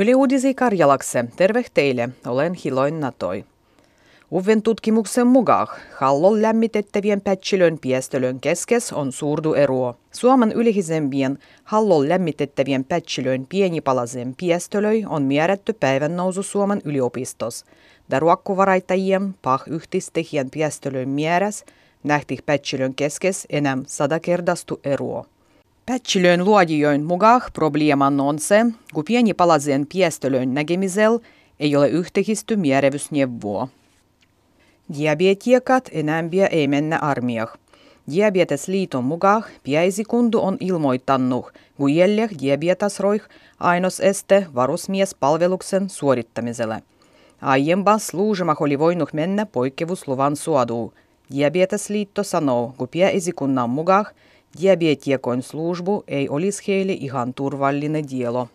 Yle Uudisi Karjalakse, terve teille, olen Hiloin Natoi. Uven tutkimuksen mukaan hallon lämmitettävien pätsilön piestölön keskes on suurdu eruo. Suomen ylihisempien hallon lämmitettävien pätsilön pienipalaisen piestölöi on määrätty päivän nousu Suomen yliopistos. Daruakkuvaraittajien pah yhtistehien piestölön määräs nähti pätsilön keskes enää sadakerdastu eruo. Pätsilön luojijoin mukaan probleeman on se, kun pienipalaisen piestölön näkemisellä ei ole yhteisty määrävysneuvoa. Diabetiekat enämpiä ei mennä armiah. Diabetesliiton mukaan piäisikundu on ilmoittanut, kun jäljek diabetasroih ainos este varusmiespalveluksen suorittamiselle. Aiempas sluusemah oli voinut mennä poikkeavusluvan suoduu. Diabetesliitto sanoo, kun piäisikunnan mukaan diabetiekon službu ei olisi heille ihan turvallinen dielo.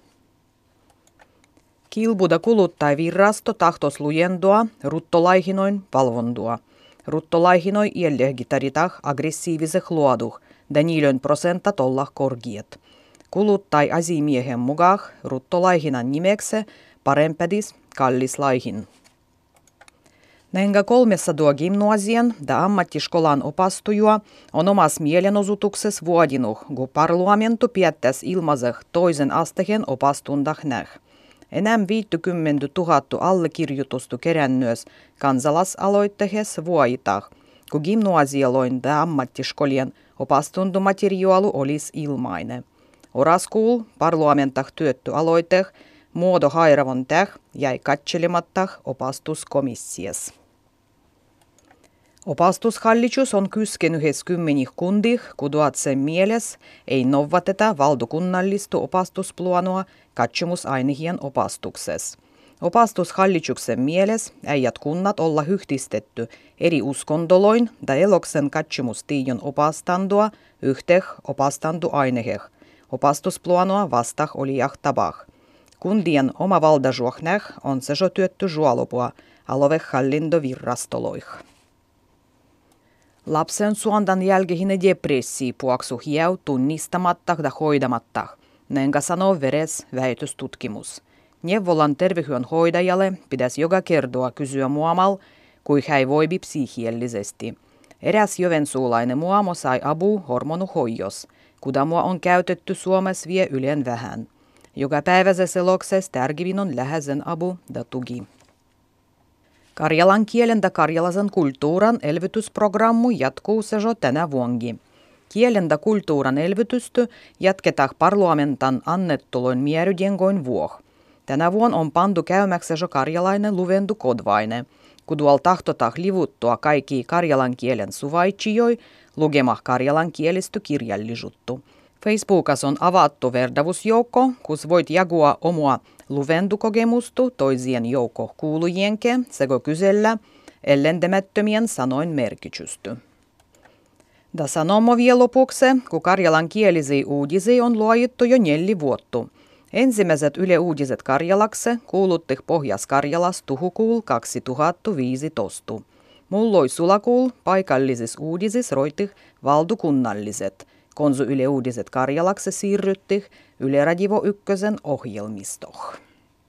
Kilbuda kuluttajavirasto tahtos lujendoa ruttolaihinoin valvondua. Ruttolaihinoi iällehgitaritah aggressiiviseh luoduh, Danilön prosenta tolla korgiet. Kuluttai asimiehen mukaan ruttolaihinan nimekse parempadis kallislaihin. Näinkä 300 gimnasian da ammattiskolan opastujua on omas mielenosoituksessa vuodinut, kun parlamentu piettäs ilmaseh toisen astehen opastundah näh. Enää 50 000 allekirjoitusta kerännyös kansalaisaloitteessa vuoitah, kun gimnasialoin ja ammattiskolien opastuntomateriaalu olisi ilmainen. Oraskuul parlamentah työtty aloite muodo hairavon täh jäi katselematta opastuskomissias. Opastushallitus on kyskenyt kymmenih kundih, kuduatse mieles ei noudateta valdokunnallista opastuspluanoa katsomusainehien opastuksessa. Opastushallituksen mieles äijät kunnat olla hyhtistetty eri uskondoloin ja eloksen katsomustiijon opastandoa yhteh opastandu aineheh. Opastuspluanoa vastah oli tabah. Kundien oma valdajuohneh on se jo työtty juolopua aloveh hallintovirrastoloih. Lapsen suondan jälkehine depressii puoksu hieu tunnistamatta ja hoidamatta. Nenga sanoo veres väitöstutkimus. Neuvolan tervehyön hoidajalle pitäisi joka kertoa kysyä muamal, kui hän voibi psihiellisesti. Eräs jovensuulainen muamo sai abu hormonuhoijos. Kudamua on käytetty Suomessa vie ylen vähän. Joka päiväisessä eloksessa tärkivin on läheisen abu ja tuki. Karjalan kielen ja karjalaisen kulttuuran elvytysprogrammu jatkuu se jo tänä vuonkin. Kielen ja kulttuuran elvytystä jatketaan parlamentan annettuloin mieryjengoin vuoh. Tänä vuonna on pantu käymäksi jo karjalainen luvendu kodvaine, tuolla tahtotaan livuttua kaikki karjalan kielen suvaitsijoi lugemah karjalan kielistä kirjallisuttu. Facebookas on avattu verdavusjoukko, kus voit jagua omua luventukogemustu toisien joukko kuulujienke sekä kysellä ellendemättömien sanoin merkitystä. Da sanomo vielä lopuksi, kun karjalan kielisiä uutisia on luojittu jo neljä vuotta. Ensimmäiset Yle Uudiset Karjalakse kuuluttih Pohjas-Karjalas tuhukuul 2015. Mulloi sulakuul paikallisis uudisis roitih valdukunnalliset – Konsu Yle Uudiset Karjalakse siirrytti Yle Radio Ykkösen ohjelmistoon.